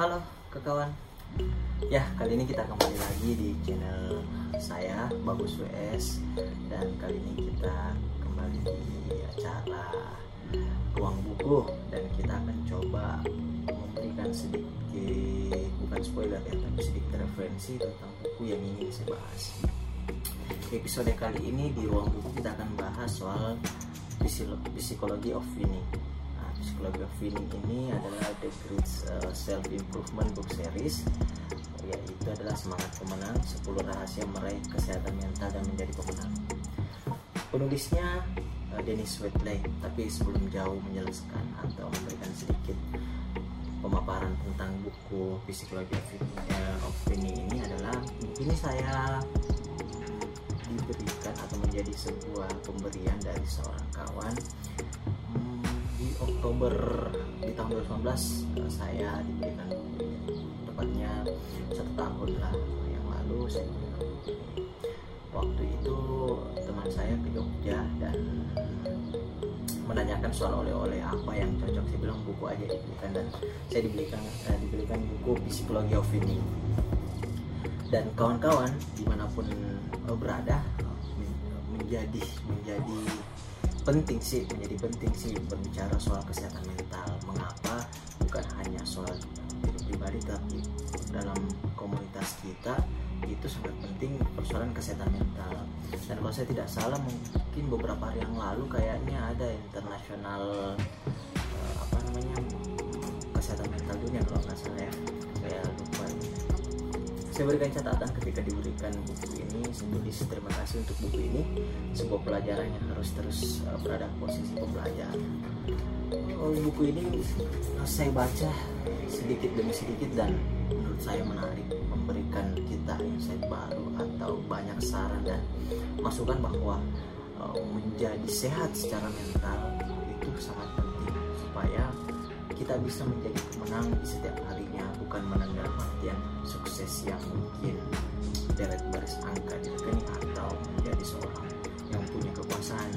Halo kawan Ya kali ini kita kembali lagi di channel saya Bagus WS Dan kali ini kita kembali di acara Ruang Buku. Dan kita akan coba memberikan sedikit Bukan spoiler ya Tapi sedikit referensi tentang buku yang ingin saya bahas. Episode kali ini di Ruang Buku kita akan bahas soal Psikologi of Winning Winning ini adalah The Great uh, Self Improvement Book Series yaitu adalah semangat pemenang 10 rahasia meraih kesehatan mental dan menjadi pemenang. Penulisnya uh, Dennis Wedley tapi sebelum jauh menjelaskan atau memberikan sedikit pemaparan tentang buku Psikologi uh, of Winning ini adalah ini saya diberikan atau menjadi sebuah pemberian dari seorang kawan Oktober di tahun 2019 eh, saya diberikan tepatnya satu tahun lah yang lalu saya waktu itu teman saya ke Jogja dan menanyakan soal oleh-oleh apa yang cocok. Saya bilang buku aja diberikan dan saya diberikan eh, diberikan buku psikologi of winning dan kawan-kawan di mana pun eh, berada menjadi menjadi penting sih menjadi penting sih berbicara soal kesehatan mental. Mengapa bukan hanya soal diri pribadi tapi dalam komunitas kita itu sangat penting persoalan kesehatan mental. Dan kalau saya tidak salah mungkin beberapa hari yang lalu kayaknya ada internasional uh, apa namanya kesehatan mental dunia kalau nggak salah ya saya berikan catatan ketika diberikan buku ini tulis terima kasih untuk buku ini. Sebuah pelajaran yang harus terus uh, berada posisi pembelajaran oh, buku ini saya baca sedikit demi sedikit dan menurut saya menarik memberikan kita insight baru atau banyak saran dan masukan bahwa uh, menjadi sehat secara mental itu sangat penting kita bisa menjadi pemenang di setiap harinya bukan menang dalam artian sukses yang mungkin deret baris angka di rekening atau menjadi seorang yang punya kekuasaan.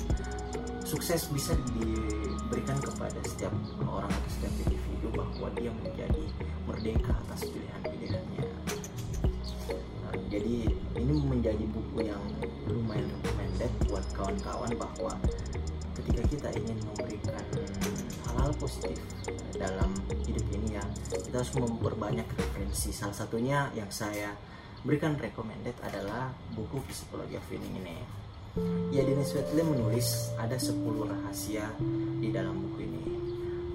Sukses bisa diberikan kepada setiap orang atau setiap individu bahwa dia menjadi merdeka atas pilihan-pilihannya nah, jadi ini menjadi buku yang lumayan recommended buat kawan-kawan bahwa ketika kita ingin memberikan hal-hal positif dalam hidup ini ya. Kita harus memperbanyak referensi. Salah satunya yang saya berikan recommended adalah buku psikologi of winning ini. Ya Dennis Wedley menulis ada 10 rahasia di dalam buku ini.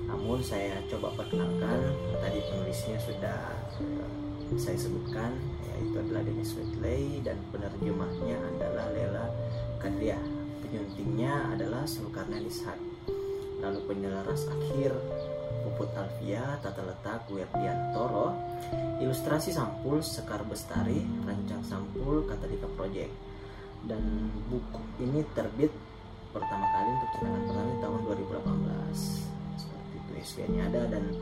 Namun saya coba perkenalkan. Tadi penulisnya sudah eh, saya sebutkan yaitu adalah Dennis Wedley dan penerjemahnya adalah Lela Kadria penyuntingnya adalah Sulkarnain Ishak. Lalu penyelaras akhir Puput Alvia, Tata Letak, Werdiantoro, ilustrasi sampul Sekar Bestari, rancang sampul Katalika Project. Dan buku ini terbit pertama kali untuk cetakan pertama tahun 2018. Seperti itu ISBN-nya ada dan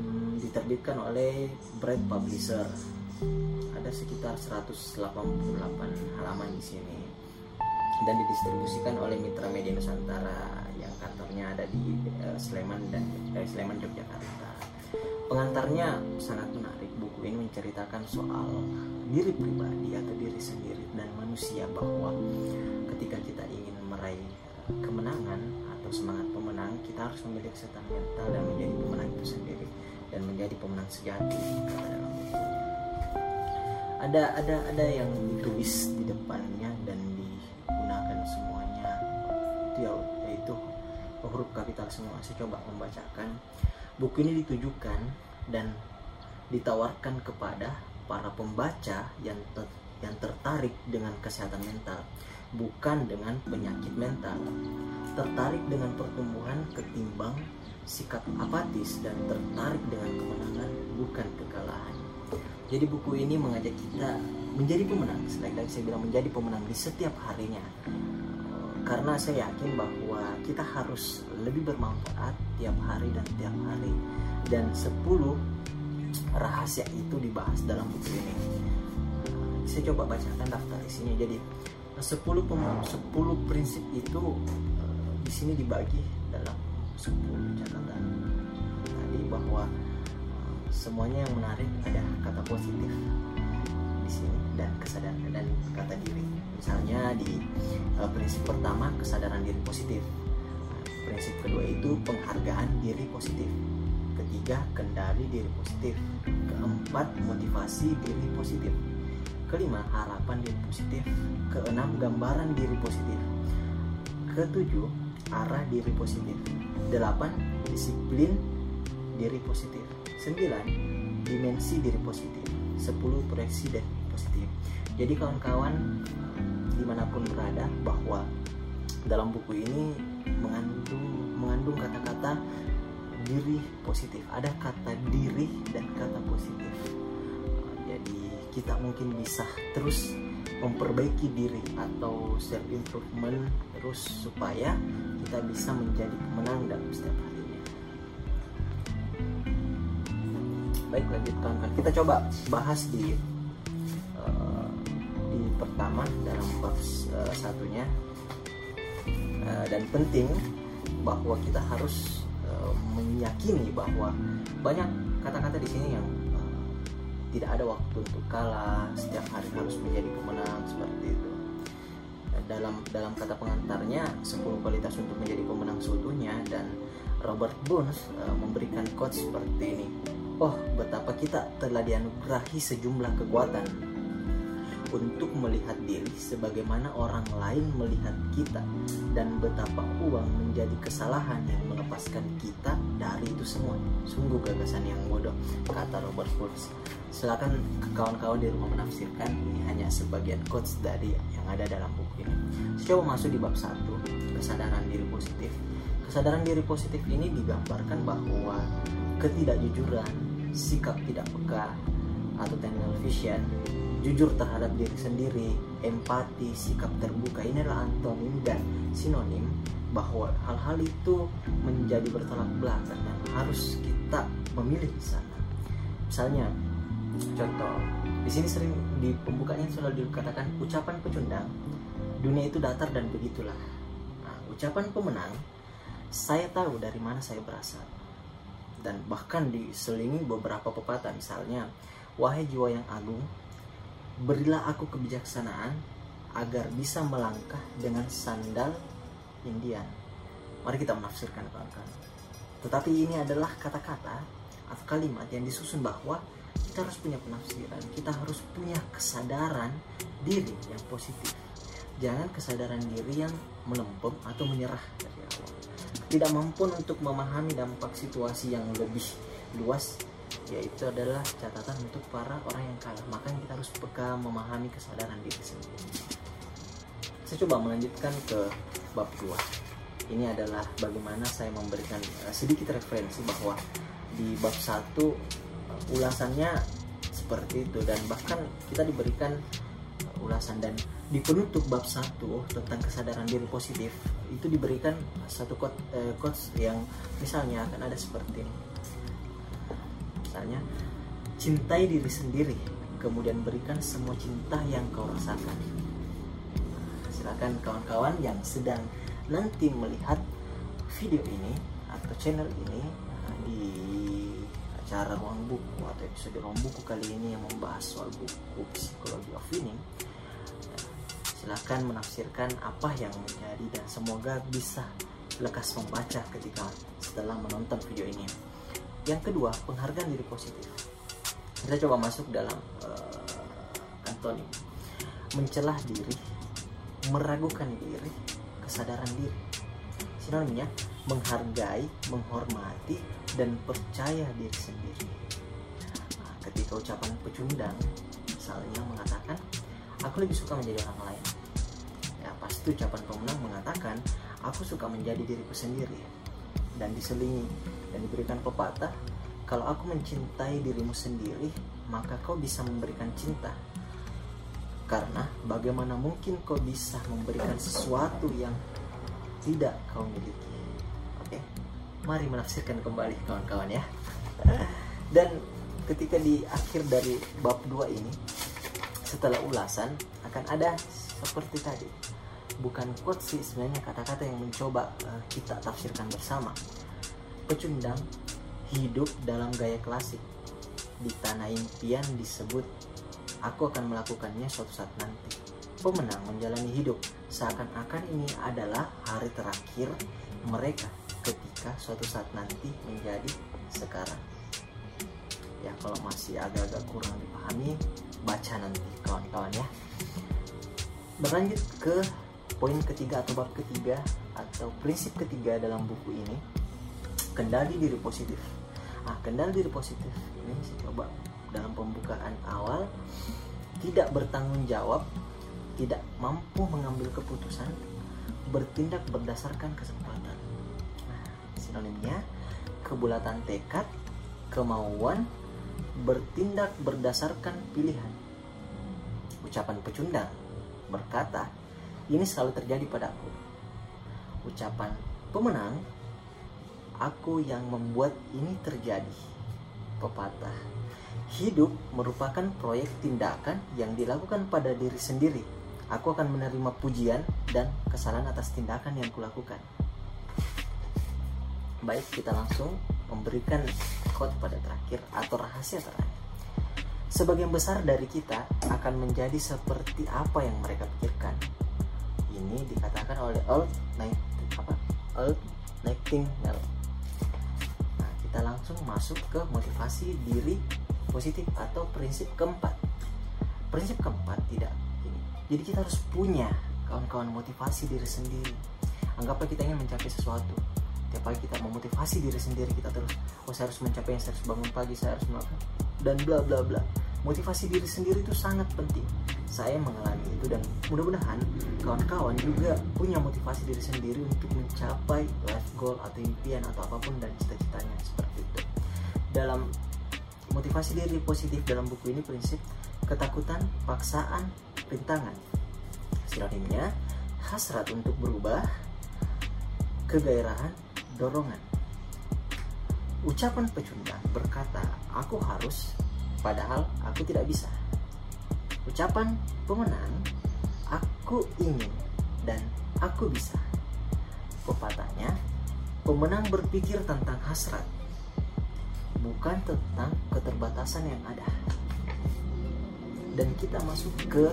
hmm, diterbitkan oleh Bright Publisher. Ada sekitar 188 halaman di sini dan didistribusikan oleh Mitra Media Nusantara ada di uh, Sleman dan uh, Sleman Yogyakarta. Pengantarnya sangat menarik. Buku ini menceritakan soal diri pribadi atau diri sendiri dan manusia bahwa ketika kita ingin meraih uh, kemenangan atau semangat pemenang, kita harus memiliki kesehatan mental dan menjadi pemenang itu sendiri dan menjadi pemenang sejati. Ada ada ada yang ditulis di depannya huruf kapital semua. Saya coba membacakan. Buku ini ditujukan dan ditawarkan kepada para pembaca yang ter, yang tertarik dengan kesehatan mental bukan dengan penyakit mental. Tertarik dengan pertumbuhan ketimbang sikap apatis dan tertarik dengan kemenangan bukan kekalahan. Jadi buku ini mengajak kita menjadi pemenang. Selain lagi saya bilang menjadi pemenang di setiap harinya karena saya yakin bahwa kita harus lebih bermanfaat tiap hari dan tiap hari. Dan 10 rahasia itu dibahas dalam buku ini. Saya coba bacakan daftar isinya. Jadi 10 10 prinsip itu eh, di sini dibagi dalam 10 catatan. Tadi bahwa semuanya yang menarik ada kata positif di sini dan kesadaran dan kata diri misalnya di uh, prinsip pertama kesadaran diri positif Nah, prinsip kedua itu penghargaan diri positif ketiga kendali diri positif keempat motivasi diri positif kelima harapan diri positif keenam gambaran diri positif ketujuh arah diri positif delapan disiplin diri positif sembilan dimensi diri positif sepuluh proyeksi diri positif jadi kawan-kawan di mana pun berada bahwa dalam buku ini mengandung mengandung kata-kata diri positif. Ada kata diri dan kata positif. Jadi kita mungkin bisa terus memperbaiki diri atau self improvement terus supaya kita bisa menjadi pemenang dalam setiap harinya baik lanjut kawan kita coba bahas di pertama dalam bab uh, satunya. Uh, dan penting bahwa kita harus uh, meyakini bahwa banyak kata-kata di sini yang uh, tidak ada waktu untuk kalah setiap hari harus menjadi pemenang seperti itu. Dalam dalam kata pengantarnya 10 kualitas untuk menjadi pemenang seutuhnya dan Robert Burns uh, memberikan quote seperti ini. Oh betapa kita telah dianugerahi sejumlah kekuatan untuk melihat diri sebagaimana orang lain melihat kita. Dan betapa uang menjadi kesalahan yang melepaskan kita dari itu semua. Sungguh gagasan yang bodoh kata Robert Burns silakan kawan-kawan di rumah menafsirkan. Ini hanya sebagian quotes dari yang ada dalam buku ini. Saya coba masuk di bab 1 kesadaran diri positif. Kesadaran diri positif ini digambarkan bahwa ketidakjujuran sikap tidak peka atau tunnel vision jujur terhadap diri sendiri empati sikap terbuka ini adalah antonim dan sinonim bahwa hal-hal itu menjadi bertolak belakang dan harus kita memilih di sana. Misalnya contoh di sini sering di pembukanya selalu dikatakan ucapan pecundang dunia itu datar dan begitulah. Nah, ucapan pemenang saya tahu dari mana saya berasal. Dan bahkan diselingi beberapa pepatah misalnya wahai jiwa yang agung berilah aku kebijaksanaan agar bisa melangkah dengan sandal Indian mari kita menafsirkan kawan-kawan. Tetapi ini adalah kata-kata atau kalimat yang disusun bahwa kita harus punya penafsiran kita harus punya kesadaran diri yang positif. Jangan kesadaran diri yang melempem atau menyerah dari awal tidak mampu untuk memahami dampak situasi yang lebih luas yaitu adalah catatan untuk para orang yang kalah. Makanya kita harus peka memahami kesadaran diri sendiri. Saya coba melanjutkan ke bab 2 ini adalah bagaimana saya memberikan uh, sedikit referensi bahwa di bab 1 uh, ulasannya seperti itu. Dan bahkan kita diberikan uh, ulasan. Dan di penutup bab 1 tentang kesadaran diri positif itu diberikan satu quote, uh, quotes yang misalnya akan ada seperti ini misalnya cintai diri sendiri. Kemudian berikan semua cinta yang kau rasakan. Silakan kawan-kawan yang sedang nanti melihat video ini atau channel ini di acara ruang buku atau episode ruang buku kali ini yang membahas soal buku psikologi of winning silahkan menafsirkan apa yang menjadi dan semoga bisa lekas membaca ketika setelah menonton video ini yang kedua penghargaan diri positif. Kita coba masuk dalam uh, mencelah diri meragukan diri kesadaran diri. Sinonimnya menghargai menghormati dan percaya diri sendiri. Nah, ketika ucapan pecundang misalnya mengatakan aku lebih suka menjadi orang lain. Ya pasti ucapan pemenang mengatakan aku suka menjadi diriku sendiri. Dan diselingi dan diberikan pepatah kalau aku mencintai dirimu sendiri maka kau bisa memberikan cinta. Karena bagaimana mungkin kau bisa memberikan sesuatu yang tidak kau miliki? Oke mari menafsirkan kembali kawan-kawan ya. Dan ketika di akhir dari bab 2 ini setelah ulasan akan ada seperti tadi. Bukan quote sih sebenarnya kata-kata yang mencoba uh, kita tafsirkan bersama pecundang hidup dalam gaya klasik di tanah impian disebut aku akan melakukannya suatu saat nanti. Pemenang menjalani hidup seakan-akan ini adalah hari terakhir mereka ketika suatu saat nanti menjadi sekarang. Ya kalau masih agak-agak kurang dipahami, baca nanti kawan-kawan ya. Berlanjut ke poin ketiga atau bab ketiga atau prinsip ketiga dalam buku ini, kendali diri positif. Ah, kendali diri positif ini saya coba dalam pembukaan awal tidak bertanggung jawab, tidak mampu mengambil keputusan, bertindak berdasarkan kesempatan. Nah, sinonimnya kebulatan tekad, kemauan, bertindak berdasarkan pilihan. Ucapan pecundang berkata, ini selalu terjadi padaku. Ucapan pemenang, aku yang membuat ini terjadi. Pepatah Hidup merupakan proyek tindakan yang dilakukan pada diri sendiri. Aku akan menerima pujian dan kesalahan atas tindakan yang kulakukan. Baik, kita langsung memberikan quote pada terakhir atau rahasia terakhir. Sebagian besar dari kita akan menjadi seperti apa yang mereka pikirkan. Ini dikatakan oleh Old Night apa? Old Nightingale. Kita langsung masuk ke motivasi diri positif atau prinsip keempat. Prinsip keempat tidak jadi kita harus punya kawan-kawan motivasi diri sendiri. Anggaplah kita ingin mencapai sesuatu. Tiap pagi kita memotivasi diri sendiri kita terus oh saya harus mencapai saya harus bangun pagi saya harus melakukan dan bla bla bla. Motivasi diri sendiri itu sangat penting saya mengalami itu dan mudah-mudahan kawan-kawan juga punya motivasi diri sendiri untuk mencapai life goal atau impian atau apa pun dan cita-citanya seperti itu dalam Motivasi diri positif dalam buku ini prinsip ketakutan, paksaan, rintangan. Sinonimnya hasrat untuk berubah, kegairahan, dorongan. Ucapan pecundang berkata, aku harus, padahal aku tidak bisa. Ucapan pemenang, aku ingin dan aku bisa. Pepatahnya, pemenang berpikir tentang hasrat, bukan tentang keterbatasan yang ada dan kita masuk ke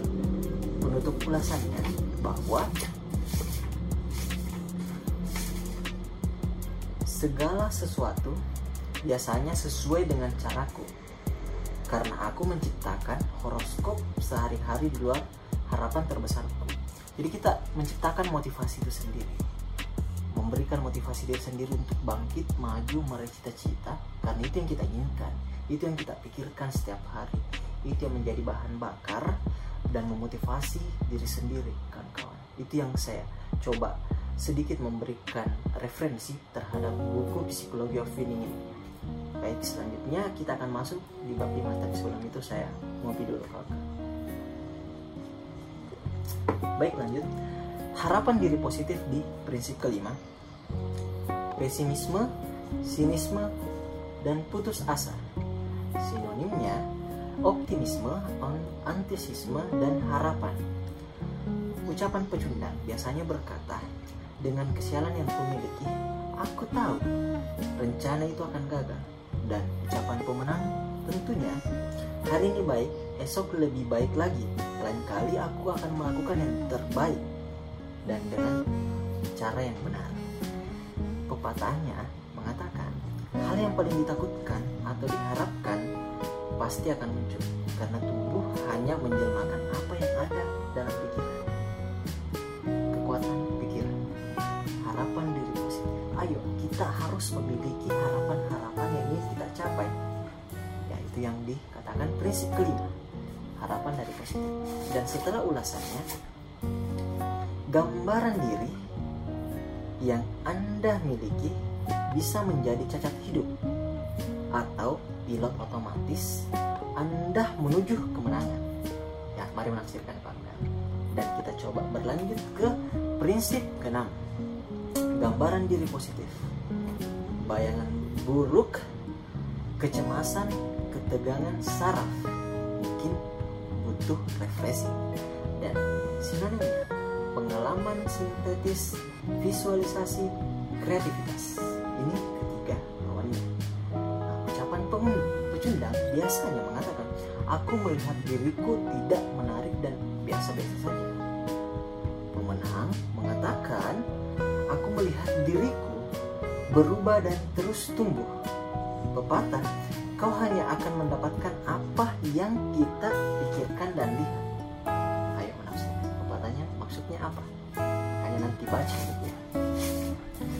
penutup ulasannya bahwa segala sesuatu biasanya sesuai dengan caraku karena aku menciptakan horoskop sehari-hari di luar harapan terbesarku jadi kita menciptakan motivasi itu sendiri. Memberikan motivasi diri sendiri untuk bangkit, maju, meraih cita-cita. Karena itu yang kita inginkan, itu yang kita pikirkan setiap hari, itu yang menjadi bahan bakar dan memotivasi diri sendiri, kawan-kawan. Itu yang saya coba sedikit memberikan referensi terhadap buku Psikologi of Winning ini. Baik, selanjutnya kita akan masuk di bab 5, tapi sebelum itu saya ngopi dulu, kawan. Baik, lanjut harapan diri positif di prinsip kelima pesimisme, sinisme, dan putus asa. Sinonimnya optimisme, antisisme, dan harapan. Ucapan pecundang biasanya berkata, dengan kesialan yang kumiliki, aku tahu rencana itu akan gagal. Dan ucapan pemenang tentunya, hari ini baik, esok lebih baik lagi. Lain kali aku akan melakukan yang terbaik dan dengan cara yang benar. Pepatahnya mengatakan hal yang paling ditakutkan atau diharapkan pasti akan muncul karena tubuh hanya menjelmakan apa yang ada dalam pikiran. Kekuatan pikiran, harapan diri. Ayo kita harus memiliki harapan-harapan yang ingin kita capai. Yaitu yang dikatakan prinsip kelima, harapan dari positif. Dan setelah ulasannya, gambaran diri yang Anda miliki bisa menjadi cacat hidup atau pilot otomatis Anda menuju kemenangan. Ya, mari menafsirkan kawan Dan kita coba berlanjut ke prinsip keenam. Gambaran diri positif. Bayangan buruk, kecemasan, ketegangan saraf mungkin butuh refreshing dan sinonimnya pengalaman sintetis, visualisasi, kreativitas. Ini ketiga lawannya. Nah, ucapan pecundang biasanya mengatakan, aku melihat diriku tidak menarik dan biasa-biasa saja. Diriku berubah dan terus tumbuh. Pepatah, kau hanya akan mendapatkan apa yang kita pikirkan dan lihat. Ayo menafsirkan pepatahnya maksudnya apa? Hanya nanti baca.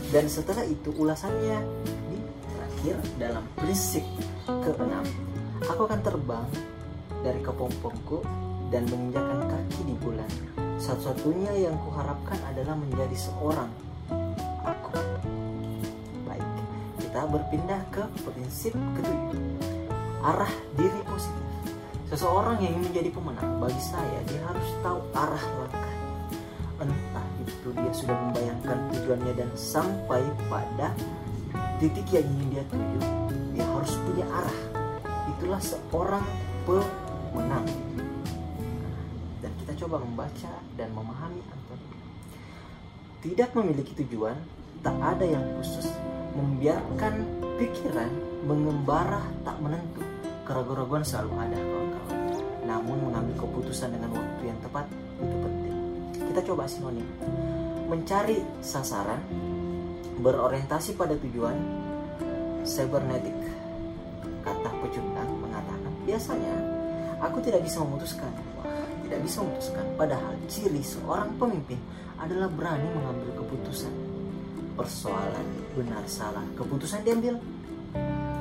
Dan setelah itu ulasannya di terakhir dalam prinsip keenam. Aku akan terbang dari kepompongku dan menginjakan kaki di bulan. Satu-satunya yang kuharapkan adalah menjadi seorang berpindah ke prinsip ketujuh. Arah diri positif. Seseorang yang ingin menjadi pemenang, bagi saya dia harus tahu arah langkah. Entah itu dia sudah membayangkan tujuannya dan sampai pada titik yang ingin dia tuju, dia harus punya arah. Itulah seorang pemenang. Dan kita coba membaca dan memahami Antonio. Tidak memiliki tujuan, tak ada yang khusus, membiarkan pikiran mengembara tak menentu. Keraguan-keraguan selalu ada kawan-kawan. Namun mengambil keputusan dengan waktu yang tepat itu penting. Kita coba sinonim. Mencari sasaran, berorientasi pada tujuan, cybernetic. Kata pecundang mengatakan, biasanya aku tidak bisa memutuskan. Tidak bisa memutuskan. Padahal ciri seorang pemimpin adalah berani mengambil keputusan. Persoalan benar salah, keputusan diambil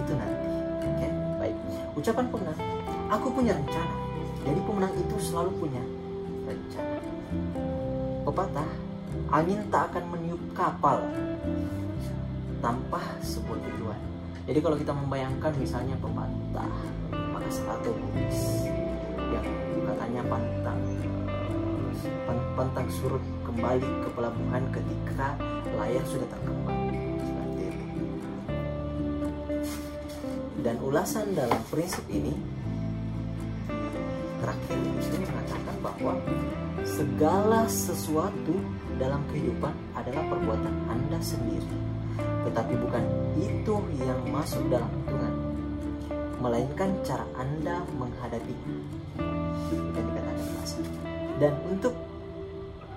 itu nanti. Oke, baik. Ucapan pemenang, aku punya rencana. Jadi pemenang itu selalu punya rencana. Pepatah, angin tak akan meniup kapal tanpa sebuah tujuan. Jadi kalau kita membayangkan misalnya pepatah maka atau Bugis yang katanya pantang pan- pantang surut kembali ke pelabuhan ketika layar sudah terkembang seperti itu. Dan ulasan dalam prinsip ini terakhir itu mengatakan bahwa segala sesuatu dalam kehidupan adalah perbuatan Anda sendiri. Tetapi bukan itu yang masuk dalam hitungan, melainkan cara Anda menghadapinya. Itu yang dikatakan. Dan untuk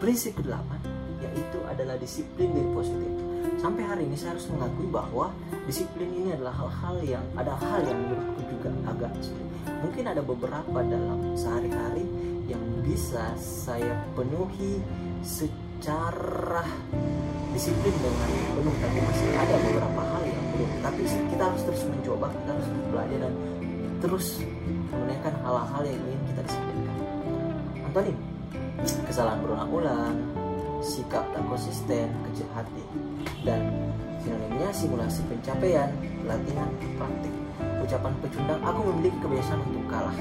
prinsip kedelapan, yaitu adalah disiplin diri positif. Sampai hari ini saya harus mengakui bahwa disiplin ini adalah hal-hal yang ada hal yang menurutku juga agak sulit. Mungkin ada beberapa dalam sehari-hari yang bisa saya penuhi secara disiplin dengan penuh tapi masih ada beberapa hal yang belum tapi kita harus terus mencoba kita harus belajar dan terus menunaikan hal-hal yang ingin kita disiplinkan Antoni kesalahan berulang-ulang sikap tak konsisten kecil hati dan sinonimnya simulasi pencapaian latihan praktik ucapan pecundang aku memiliki kebiasaan untuk kalah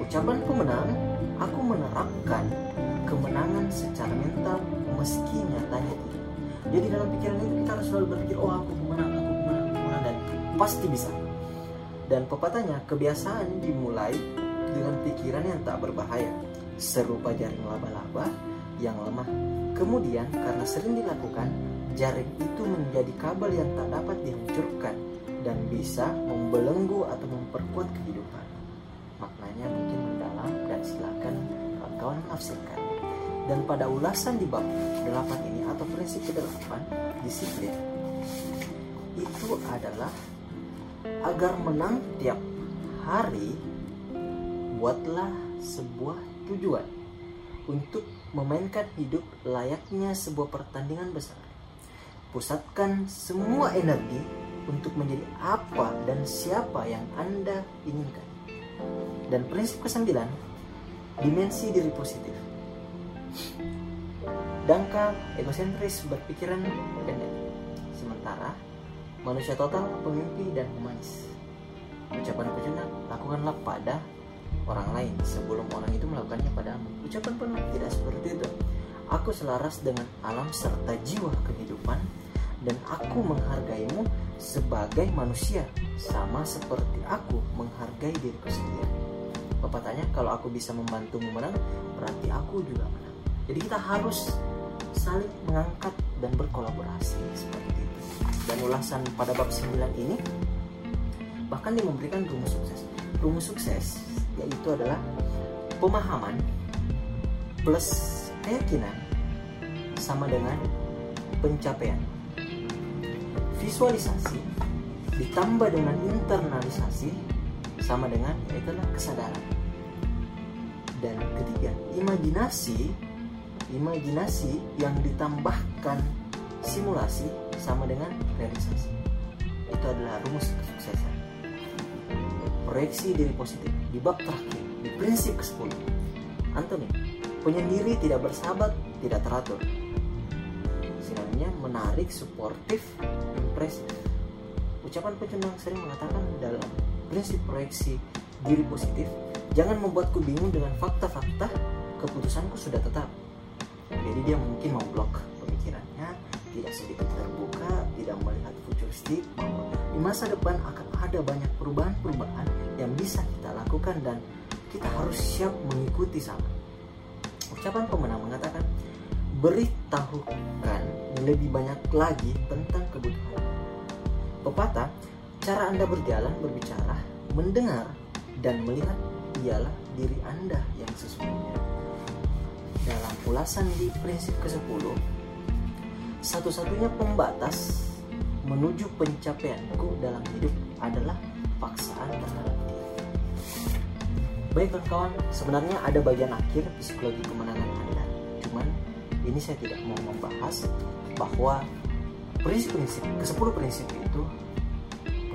ucapan pemenang aku menerapkan kemenangan secara mental meski nyatanya tidak. Jadi dalam pikiran itu kita harus selalu berpikir, oh aku pemenang, aku pemenang, aku pemenang dan pasti bisa. Dan pepatahnya kebiasaan dimulai dengan pikiran yang tak berbahaya, serupa jaring laba-laba yang lemah. Kemudian karena sering dilakukan, jaring itu menjadi kabel yang tak dapat dihancurkan dan bisa membelenggu atau memperkuat kehidupan. Maknanya mungkin mendalam dan silakan kawan-kawan menafsirkan. Dan pada ulasan di bab 8 ini atau prinsip ke-8 disiplin itu adalah agar menang tiap hari buatlah sebuah tujuan untuk memainkan hidup layaknya sebuah pertandingan besar. Pusatkan semua energi untuk menjadi apa dan siapa yang Anda inginkan. Dan prinsip kesembilan, dimensi diri positif. Dangkal, egosentris, berpikiran pendek. Sementara, manusia total, pemimpi, dan humanis. Ucapan pecundang, lakukanlah pada orang lain sebelum orang itu melakukannya padamu. Ucapan penuh tidak seperti itu. Aku selaras dengan alam serta jiwa kehidupan dan aku menghargaimu sebagai manusia sama seperti aku menghargai diriku sendiri. Pepatahnya kalau aku bisa membantumu menang berarti aku juga menang. Jadi kita harus saling mengangkat dan berkolaborasi seperti itu. Dan ulasan pada bab 9 ini bahkan dia memberikan rumus sukses. rumus sukses yaitu adalah pemahaman plus keyakinan sama dengan pencapaian. Visualisasi ditambah dengan internalisasi sama dengan yaitu adalah kesadaran. Dan ketiga, imajinasi imajinasi yang ditambahkan simulasi sama dengan realisasi. Itu adalah rumus kesuksesan. Proyeksi diri positif di bab terakhir, di prinsip ke-10. Anthony, penyendiri tidak bersahabat, tidak teratur. Sinonimnya menarik, suportif, impresif. Ucapan pecundang sering mengatakan dalam prinsip proyeksi diri positif, jangan membuatku bingung dengan fakta-fakta, keputusanku sudah tetap jadi dia mungkin memblok pemikirannya tidak sedikit terbuka tidak melihat futuristik di masa depan akan ada banyak perubahan-perubahan yang bisa kita lakukan dan kita harus siap mengikuti sama. Ucapan pemenang mengatakan beritahukan lebih banyak lagi tentang kebutuhan. Pepatah cara anda berjalan berbicara mendengar dan melihat ialah diri anda yang sesungguhnya. Dalam ulasan di prinsip ke-10 satu-satunya pembatas menuju pencapaianku dalam hidup adalah paksaan terhadap diri. Baik kawan-kawan, sebenarnya ada bagian akhir psikologi kemenangan Anda. Cuman ini saya tidak mau membahas bahwa prinsip-prinsip, ke-10 prinsip itu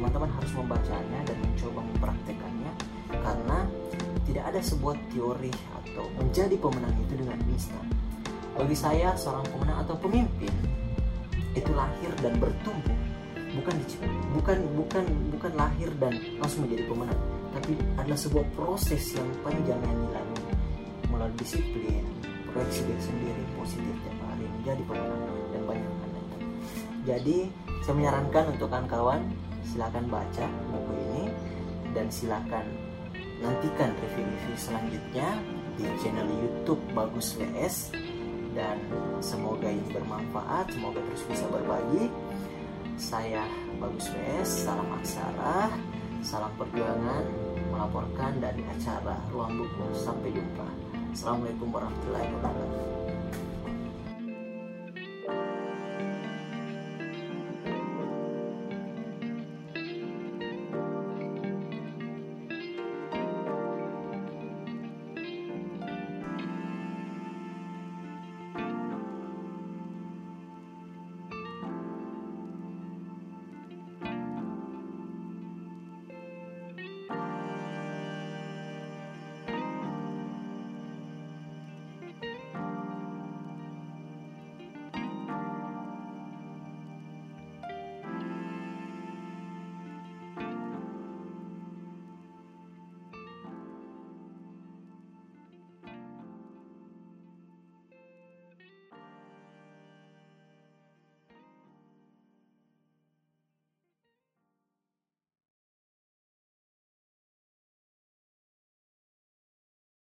teman-teman harus membacanya dan mencoba mempraktekannya karena tidak ada sebuah teori atau menjadi pemenang itu dengan instan. Bagi saya, seorang pemenang atau pemimpin itu lahir dan bertumbuh, bukan bukan bukan bukan lahir dan langsung menjadi pemenang, tapi adalah sebuah proses yang panjang yang dilalui melalui disiplin, proyeksi diri sendiri positif tiap hari menjadi pemenang dan banyak hal lain. Jadi saya menyarankan untuk kawan-kawan silakan baca buku ini dan silakan nantikan review-review selanjutnya di channel YouTube Bagus VS dan semoga ini bermanfaat, semoga terus bisa berbagi. Saya Bagus VS, salam aksara, salam perjuangan, melaporkan dari acara Ruang Buku. Sampai jumpa. Assalamualaikum warahmatullahi wabarakatuh.